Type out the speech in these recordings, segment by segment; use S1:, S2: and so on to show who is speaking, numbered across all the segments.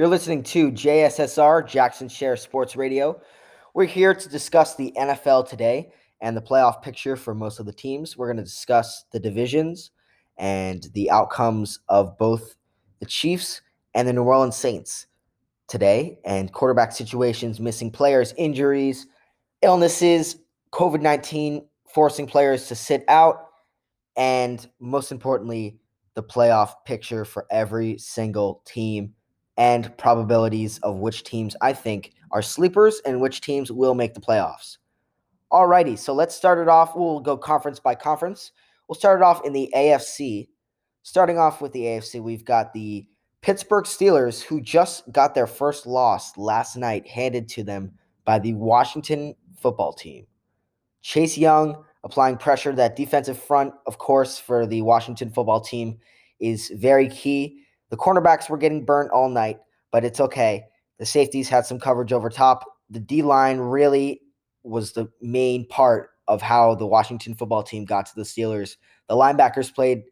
S1: You're listening to JSSR, Jackson Sher Sports Radio. We're here to discuss the NFL today and the playoff picture for most of the teams. We're going to discuss the divisions and the outcomes of both the Chiefs and the New Orleans Saints today, and quarterback situations, missing players, injuries, illnesses, COVID 19 forcing players to sit out, and most importantly, the playoff picture for every single team and probabilities of which teams I think are sleepers and which teams will make the playoffs. Alrighty, so let's start it off. We'll go conference by conference. We'll start it off in the AFC. Starting off with the AFC, we've got the Pittsburgh Steelers, who just got their first loss last night handed to them by the Washington football team. Chase Young applying pressure. That defensive front, of course, for the Washington football team is very key. The cornerbacks were getting burnt all night, but it's okay. The safeties had some coverage over top. The D line really was the main part of how the Washington football team got to the Steelers. The linebackers played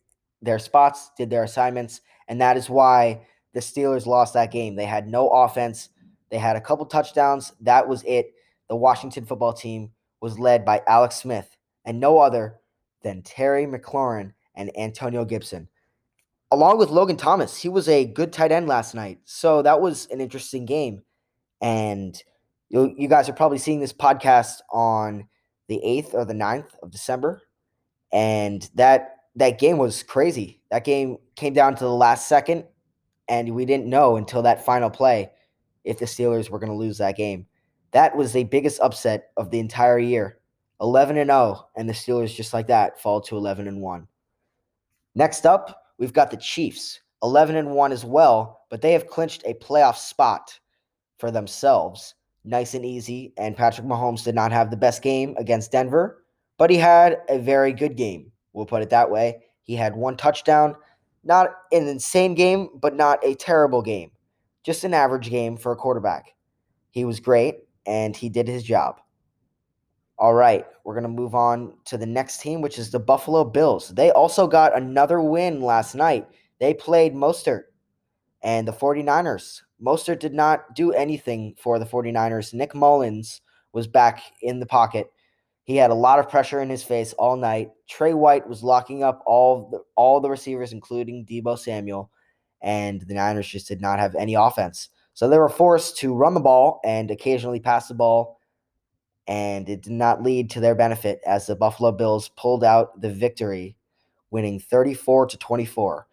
S1: their spots, did their assignments, and that is why the Steelers lost that game. They had no offense. They had a couple touchdowns. That was it. The Washington football team was led by Alex Smith and no other than Terry McLaurin and Antonio Gibson along with Logan Thomas. He was a good tight end last night. So that was an interesting game. And you, you guys are probably seeing this podcast on the 8th or the 9th of December. And that that game was crazy. That game came down to the last second, and we didn't know until that final play if the Steelers were going to lose that game. That was the biggest upset of the entire year. 11 and 0 and the Steelers just like that fall to 11 and 1. Next up, We've got the Chiefs, 11 and 1 as well, but they have clinched a playoff spot for themselves. Nice and easy. And Patrick Mahomes did not have the best game against Denver, but he had a very good game. We'll put it that way. He had one touchdown, not an insane game, but not a terrible game. Just an average game for a quarterback. He was great and he did his job. All right, we're going to move on to the next team, which is the Buffalo Bills. They also got another win last night. They played Mostert and the 49ers. Mostert did not do anything for the 49ers. Nick Mullens was back in the pocket. He had a lot of pressure in his face all night. Tre White was locking up all the, all the receivers, including Deebo Samuel, and the Niners just did not have any offense. So they were forced to run the ball and occasionally pass the ball and it did not lead to their benefit as the Buffalo Bills pulled out the victory, winning 34 to 24.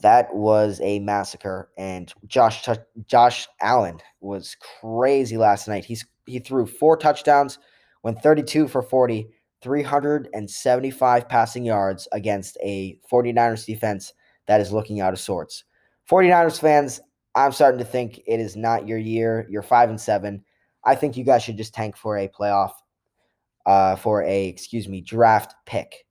S1: That was a massacre, and Josh Josh Allen was crazy last night. He's he threw four touchdowns, went 32 for 40, 375 passing yards against a 49ers defense that is looking out of sorts. 49ers fans, I'm starting to think it is not your year. You're 5 and 7 I think you guys should just tank for a playoff, uh, for a, excuse me, draft pick.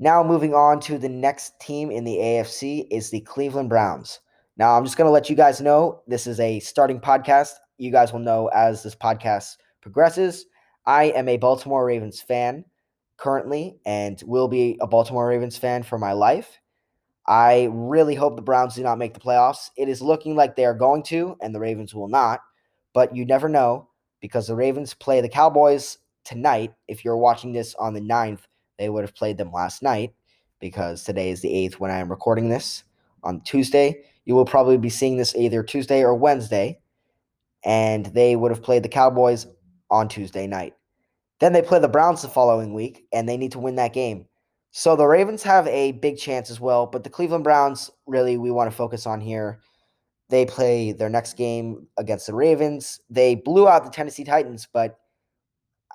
S1: Now, moving on to the next team in the AFC is the Cleveland Browns. Now, I'm just going to let you guys know this is a starting podcast. You guys will know as this podcast progresses. I am a Baltimore Ravens fan currently and will be a Baltimore Ravens fan for my life. I really hope the Browns do not make the playoffs. It is looking like they are going to, and the Ravens will not but you never know because the Ravens play the Cowboys tonight. If you're watching this on the 9th, they would have played them last night because today is the 8th when I am recording this on Tuesday. You will probably be seeing this either Tuesday or Wednesday, and they would have played the Cowboys on Tuesday night. Then they play the Browns the following week, and they need to win that game. So the Ravens have a big chance as well, but the Cleveland Browns, really, we want to focus on here they play their next game against the Ravens. They blew out the Tennessee Titans, but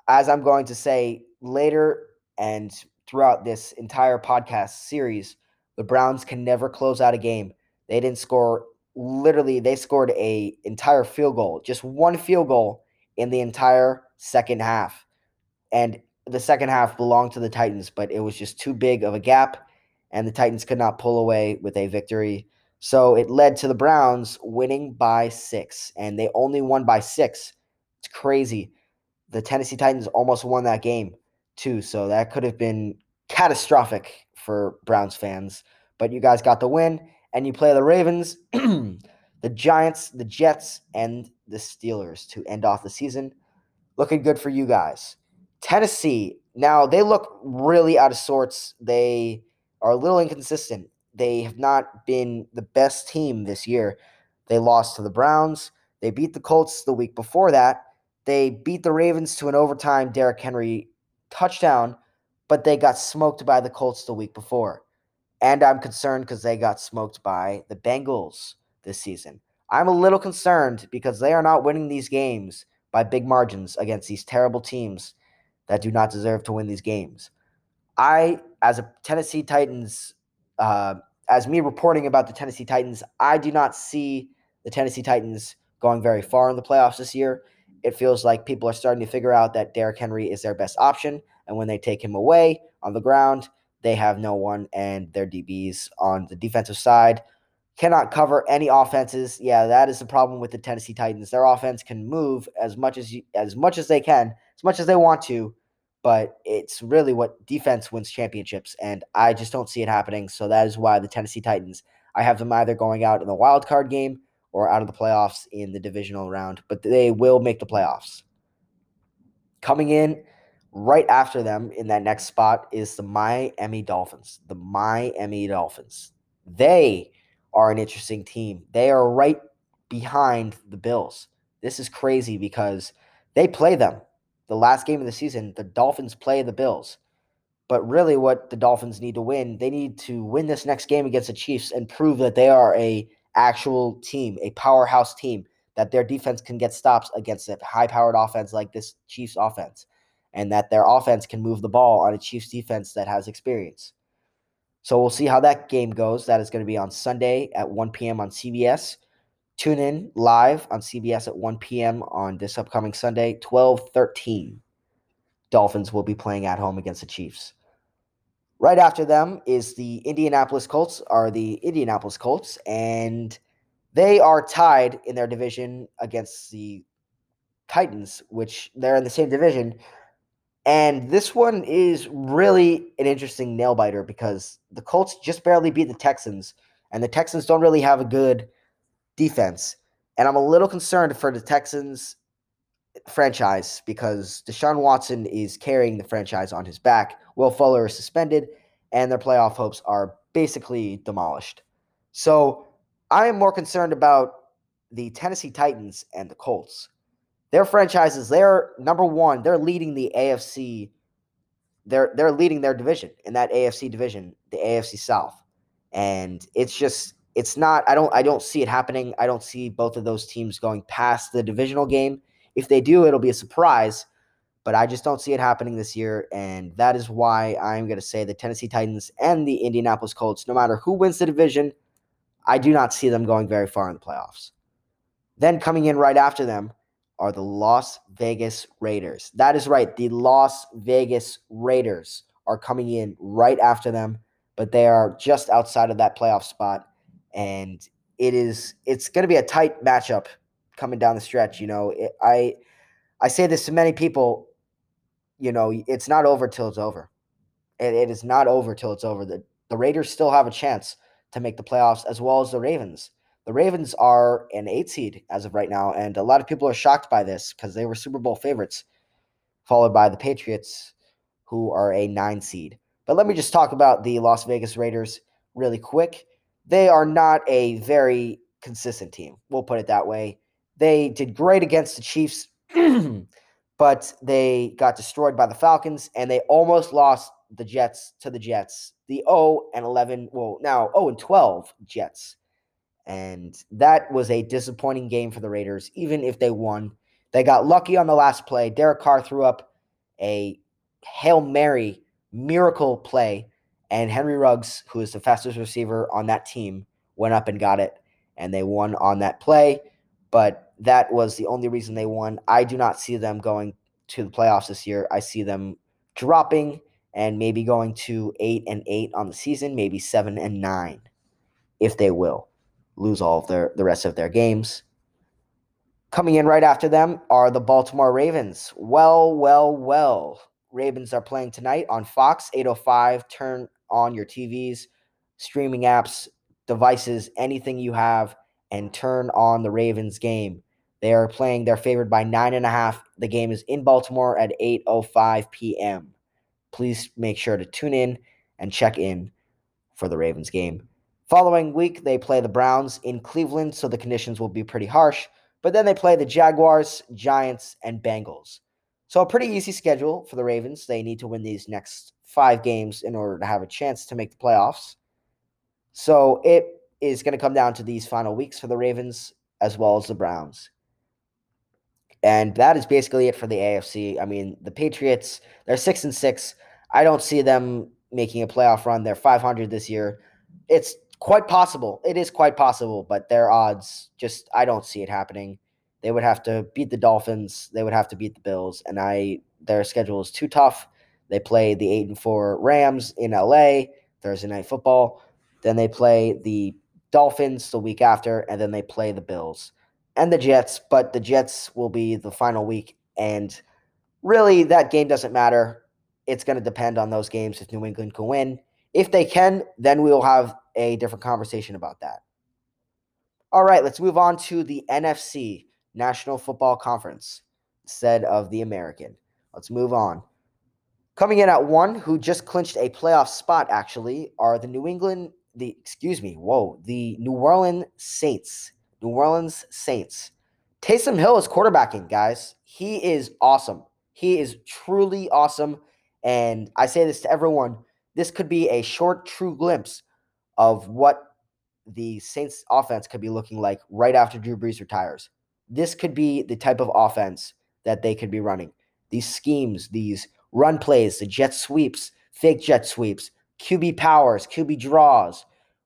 S1: as I'm going to say later and throughout this entire podcast series, the Browns can never close out a game. They didn't score literally they scored a entire field goal, just one field goal in the entire second half. And the second half belonged to the Titans, but it was just too big of a gap and the Titans could not pull away with a victory. So it led to the Browns winning by six, and they only won by six. It's crazy. The Tennessee Titans almost won that game, too. So that could have been catastrophic for Browns fans. But you guys got the win, and you play the Ravens the Giants, the Jets, and the Steelers to end off the season. Looking good for you guys. Tennessee, now they look really out of sorts. They are a little inconsistent. They have not been the best team this year. They lost to the Browns. They beat the Colts the week before that. They beat the Ravens to an overtime Derrick Henry touchdown, but they got smoked by the Colts the week before. And I'm concerned because they got smoked by the Bengals this season. I'm a little concerned because they are not winning these games by big margins against these terrible teams that do not deserve to win these games. I, as a Tennessee Titans, uh, as me reporting about the Tennessee Titans, I do not see the Tennessee Titans going very far in the playoffs this year. It feels like people are starting to figure out that Derrick Henry is their best option. And when they take him away on the ground, they have no one, and their DBs on the defensive side cannot cover any offenses. Yeah, that is the problem with the Tennessee Titans. Their offense can move as much as you, as much as they can, as much as they want to, but it's really what defense wins championships, and I just don't see it happening. So that is why the Tennessee Titans, I have them either going out in the wild card game or out of the playoffs in the divisional round, but they will make the playoffs. Coming in right after them in that next spot is the Miami Dolphins. The Miami Dolphins. They are an interesting team. They are right behind the Bills. This is crazy because they play them. The last game of the season, the Dolphins play the Bills. But really, what the Dolphins need to win, they need to win this next game against the Chiefs and prove that they are a actual team, a powerhouse team, that their defense can get stops against a high-powered offense like this Chiefs offense, and that their offense can move the ball on a Chiefs defense that has experience. So we'll see how that game goes. That is going to be on Sunday at 1 p.m. on CBS. Tune in live on CBS at 1 p.m. on this upcoming Sunday, 12 13. Dolphins will be playing at home against the Chiefs. Right after them is the Indianapolis Colts, are the Indianapolis Colts, and they are tied in their division against the Titans, which they're in the same division, and this one is really an interesting nail biter because the Colts just barely beat the Texans, and the Texans don't really have a good defense. And I'm a little concerned for the Texans franchise because Deshaun Watson is carrying the franchise on his back. Will Fuller is suspended, and their playoff hopes are basically demolished. So I am more concerned about the Tennessee Titans and the Colts their franchises, they're number one. They're leading the AFC. They're they're leading their division in that AFC division, the AFC South, and it's just it's not. I don't I don't see it happening. I don't see both of those teams going past the divisional game. If they do, it'll be a surprise, but I just don't see it happening this year, and that is why I'm going to say the Tennessee Titans and the Indianapolis Colts. No matter who wins the division, I do not see them going very far in the playoffs. Then coming in right after them are the Las Vegas Raiders. That is right. The Las Vegas Raiders are coming in right after them, but they are just outside of that playoff spot. And it is it's going to be a tight matchup coming down the stretch. You know, it, I I say this to many people. You know, it's not over till it's over. It, it is not over till it's over. The the Raiders still have a chance to make the playoffs as well as the Ravens. The Ravens are an eight seed as of right now, and a lot of people are shocked by this because they were Super Bowl favorites, followed by the Patriots, who are a nine seed. But let me just talk about the Las Vegas Raiders really quick. They are not a very consistent team. We'll put it that way. They did great against the Chiefs, but they got destroyed by the Falcons, and they almost lost the Jets to the Jets. The 0 and 11, well, now 0 and 12 Jets. And that was a disappointing game for the Raiders, even if they won. They got lucky on the last play. Derek Carr threw up a Hail Mary miracle play, and Henry Ruggs, who is the fastest receiver on that team, went up and got it, and they won on that play. But that was the only reason they won. I do not see them going to the playoffs this year. I see them dropping and maybe going to eight and eight on the season, maybe seven and nine, if they will lose all of their the rest of their games. Coming in right after them are the Baltimore Ravens. Well, well, well. Ravens are playing tonight on Fox 805. Turn on your TVs, streaming apps, devices, anything you have, and turn on the Ravens game. They are playing, they're favored by nine and a half. The game is in Baltimore at 8.05 p.m. Please make sure to tune in and check in for the Ravens game. Following week, they play the Browns in Cleveland, so the conditions will be pretty harsh. But then they play the Jaguars, Giants, and Bengals. So a pretty easy schedule for the Ravens. They need to win these next five games in order to have a chance to make the playoffs. So it is going to come down to these final weeks for the Ravens as well as the Browns. And that is basically it for the AFC. I mean, the Patriots, they're 6 and 6. I don't see them making a playoff run. They're 500 this year. It's quite possible. It is quite possible, but their odds just I don't see it happening. They would have to beat the Dolphins. They would have to beat the Bills, and I their schedule is too tough. They play the eight and four Rams in LA Thursday night football. Then they play the Dolphins the week after, and then they play the Bills and the Jets. But the Jets will be the final week, and really that game doesn't matter. It's going to depend on those games if New England can win. If they can, then we will have a different conversation about that. All right, let's move on to the NFC, National Football Conference, instead of the American. Let's move on. Coming in at one, who just clinched a playoff spot, actually, are the New England, the excuse me, whoa, the New Orleans Saints. New Orleans Saints. Taysom Hill is quarterbacking, guys. He is awesome. He is truly awesome. And I say this to everyone this could be a short, true glimpse of what the Saints offense could be looking like right after Drew Brees retires. This could be the type of offense that they could be running. These schemes, these run plays, the jet sweeps, fake jet sweeps, QB powers, QB draws,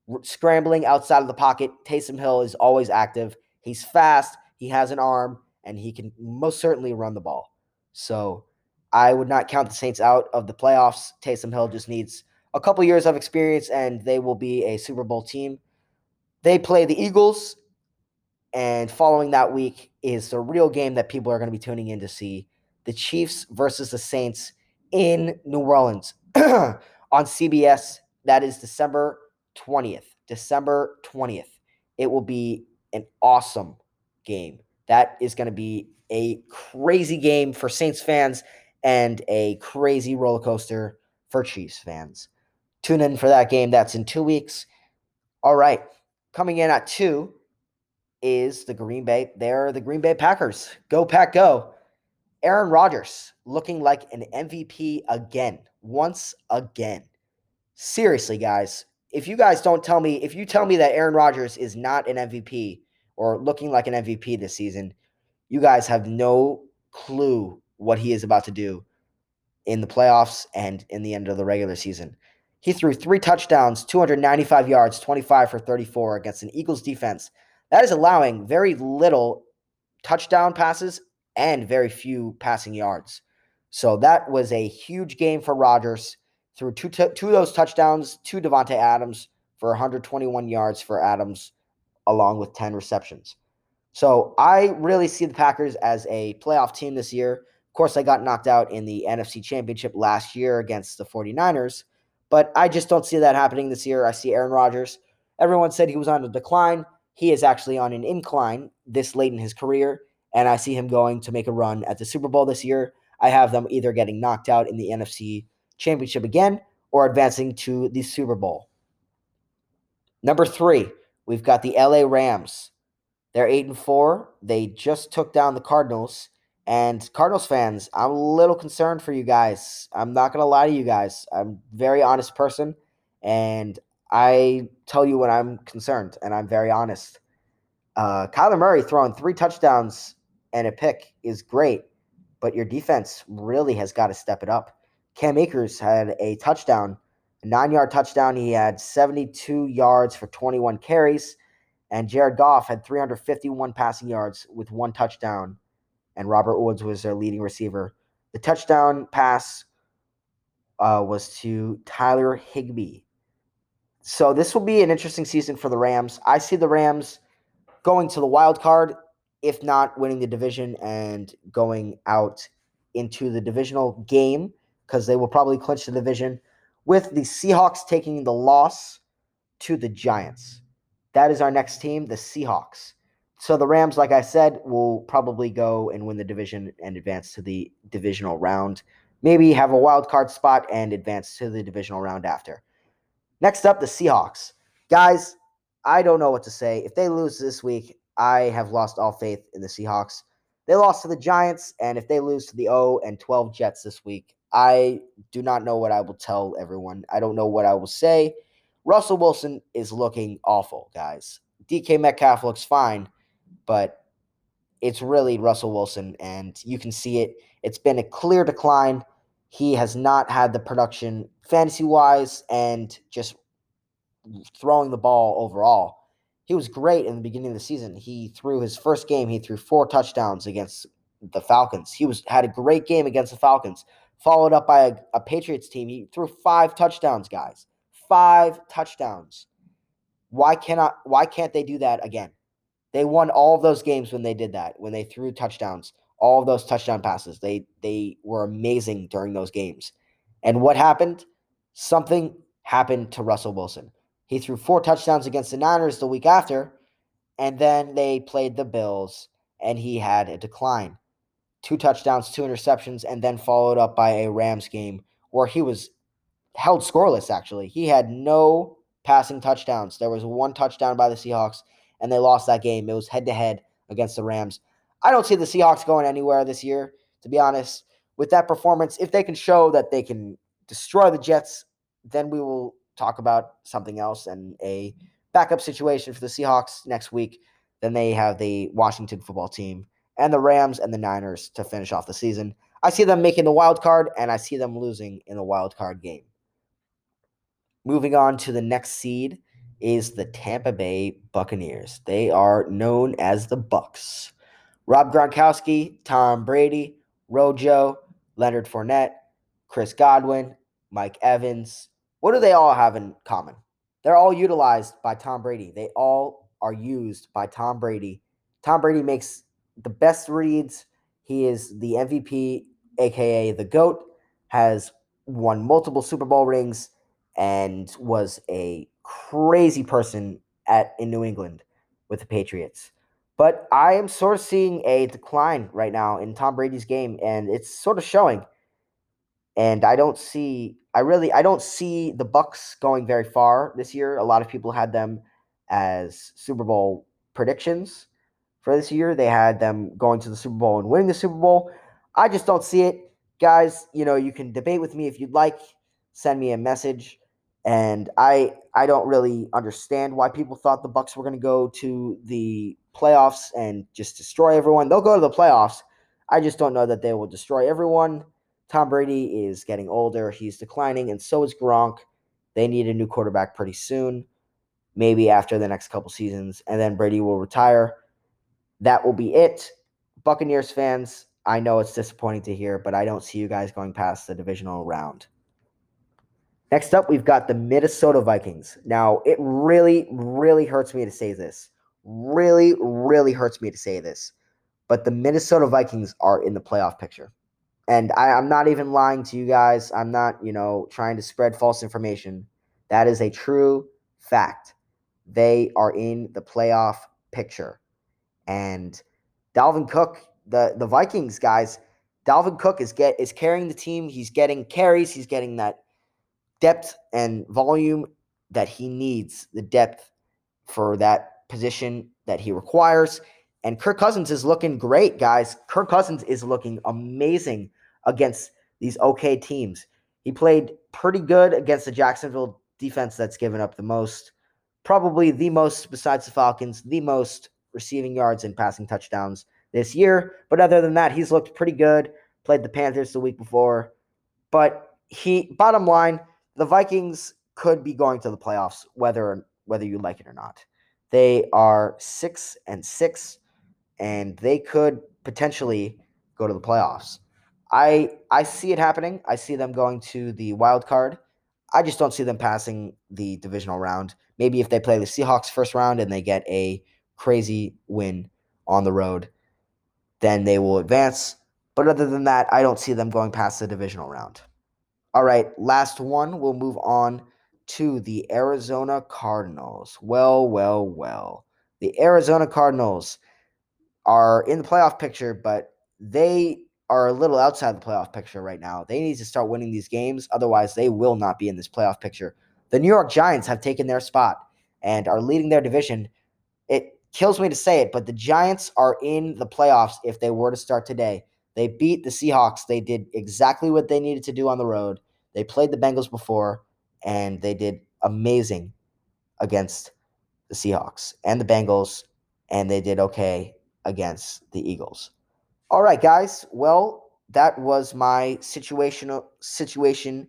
S1: r- scrambling outside of the pocket. Taysom Hill is always active. He's fast, he has an arm, and he can most certainly run the ball. So I would not count the Saints out of the playoffs. Taysom Hill just needs a couple years of experience, and they will be a Super Bowl team. They play the Eagles, and following that week is the real game that people are going to be tuning in to see the Chiefs versus the Saints in New Orleans on CBS. That is December 20th. December 20th. It will be an awesome game. That is going to be a crazy game for Saints fans and a crazy roller coaster for Chiefs fans. Tune in for that game. That's in two weeks. All right. Coming in at two is the Green Bay. They're the Green Bay Packers. Go, Pack, go. Aaron Rodgers looking like an MVP again, once again. Seriously, guys, if you guys don't tell me, if you tell me that Aaron Rodgers is not an MVP or looking like an MVP this season, you guys have no clue what he is about to do in the playoffs and in the end of the regular season. He threw three touchdowns, 295 yards, 25 for 34 against an Eagles defense. That is allowing very little touchdown passes and very few passing yards. So that was a huge game for Rodgers. Threw two, t- two of those touchdowns to Davante Adams for 121 yards for Adams, along with 10 receptions. So I really see the Packers as a playoff team this year. Of course, I got knocked out in the NFC Championship last year against the 49ers, but I just don't see that happening this year. I see Aaron Rodgers. Everyone said he was on a decline. He is actually on an incline this late in his career, and I see him going to make a run at the Super Bowl this year. I have them either getting knocked out in the NFC Championship again or advancing to the Super Bowl. Number three, we've got the LA Rams. They're eight and four. They just took down the Cardinals. And Cardinals fans, I'm a little concerned for you guys. I'm not to lie to you guys. I'm a very honest person, and I tell you when I'm concerned, and I'm very honest. Uh, Kyler Murray throwing three touchdowns and a pick is great, but your defense really has got to step it up. Cam Akers had a touchdown, a nine yard touchdown. He had 72 yards for 21 carries, and Jared Goff had 351 passing yards with one touchdown and Robert Woods was their leading receiver. The touchdown pass uh, was to Tyler Higbee. So this will be an interesting season for the Rams. I see the Rams going to the wild card, if not winning the division and going out into the divisional game, because they will probably clinch the division with the Seahawks taking the loss to the Giants. that is our next team, the Seahawks. So the Rams, like I said, will probably go and win the division and advance to the divisional round. Maybe have a wild card spot and advance to the divisional round after. Next up, the Seahawks. Guys, I don't know what to say. If they lose this week, I have lost all faith in the Seahawks. They lost to the Giants, and if they lose to the O and 12 Jets this week, I do not know what I will tell everyone. I don't know what I will say. Russell Wilson is looking awful, guys. DK Metcalf looks fine, but it's really Russell Wilson, and you can see it. It's been a clear decline. He has not had the production fantasy wise and just throwing the ball overall. He was great in the beginning of the season. He threw his first game, he threw four touchdowns against the Falcons. He was had a great game against the Falcons, followed up by a, a Patriots team. He threw five touchdowns, guys. Five touchdowns. Why cannot why can't they do that again? They won all of those games when they did that, when they threw touchdowns, all of those touchdown passes. They they were amazing during those games. And what happened? Something happened to Russell Wilson. He threw four touchdowns against the Niners the week after, and then they played the Bills, and he had a decline. Two touchdowns, two interceptions, and then followed up by a Rams game where he was held scoreless, actually. He had no passing touchdowns. There was one touchdown by the Seahawks, and they lost that game. It was head to head against the Rams. I don't see the Seahawks going anywhere this year, to be honest. With that performance, if they can show that they can destroy the Jets, then we will talk about something else and a backup situation for the Seahawks next week. Then they have the Washington football team and the Rams and the Niners to finish off the season. I see them making the wild card and I see them losing in the wild card game. Moving on to the next seed is the Tampa Bay Buccaneers. They are known as the Bucks. Rob Gronkowski, Tom Brady, Rojo, Leonard Fournette, Chris Godwin, Mike Evans, what do they all have in common? They're all utilized by Tom Brady. They all are used by Tom Brady. Tom Brady makes the best reads. He is the MVP, aka the GOAT, has won multiple Super Bowl rings, and was a crazy person at in New England with the Patriots. But I am sort of seeing a decline right now in Tom Brady's game, and it's sort of showing. And I don't see I really I don't see the Bucks going very far this year. A lot of people had them as Super Bowl predictions for this year. They had them going to the Super Bowl and winning the Super Bowl. I just don't see it. Guys, you know, you can debate with me if you'd like. Send me a message. And I I don't really understand why people thought the Bucks were going to go to the playoffs and just destroy everyone. They'll go to the playoffs. I just don't know that they will destroy everyone. Tom Brady is getting older. He's declining, and so is Gronk. They need a new quarterback pretty soon, maybe after the next couple seasons, and then Brady will retire. That will be it. Buccaneers fans, I know it's disappointing to hear, but I don't see you guys going past the divisional round. Next up, we've got the Minnesota Vikings. Now, it really, really hurts me to say this. Really, really hurts me to say this. But the Minnesota Vikings are in the playoff picture and I, I'm not even lying to you guys. I'm not, you know, trying to spread false information. That is a true fact. They are in the playoff picture. And Dalvin Cook, the the Vikings guys, Dalvin Cook is get is carrying the team. He's getting carries. He's getting that depth and volume that he needs. The depth for that position that he requires. And Kirk Cousins is looking great, guys. Kirk Cousins is looking amazing against these okay teams. He played pretty good against the Jacksonville defense that's given up the most, probably the most besides the Falcons, the most receiving yards and passing touchdowns this year. But other than that, he's looked pretty good. Played the Panthers the week before. But he bottom line, the Vikings could be going to the playoffs, whether whether you like it or not. They are six and six and they could potentially go to the playoffs. I I see it happening. I see them going to the wild card. I just don't see them passing the divisional round. Maybe if they play the Seahawks first round and they get a crazy win on the road, then they will advance. But other than that, I don't see them going past the divisional round. All right, last one. We'll move on to the Arizona Cardinals. Well, well, well. The Arizona Cardinals are in the playoff picture, but they are a little outside the playoff picture right now. They need to start winning these games. Otherwise, they will not be in this playoff picture. The New York Giants have taken their spot and are leading their division. It kills me to say it, but the Giants are in the playoffs if they were to start today. They beat the Seahawks. They did exactly what they needed to do on the road. They played the Bengals before, and they did amazing against the Seahawks and the Bengals, and they did okay against the Eagles. All right, guys. Well, that was my situational situation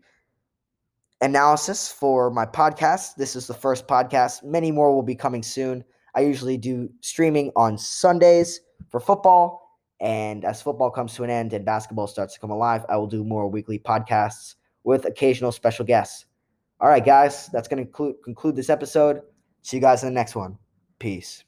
S1: analysis for my podcast. This is the first podcast. Many more will be coming soon. I usually do streaming on Sundays for football. And as football comes to an end and basketball starts to come alive, I will do more weekly podcasts with occasional special guests. All right, guys, that's going to conclude, this episode. See you guys in the next one. Peace.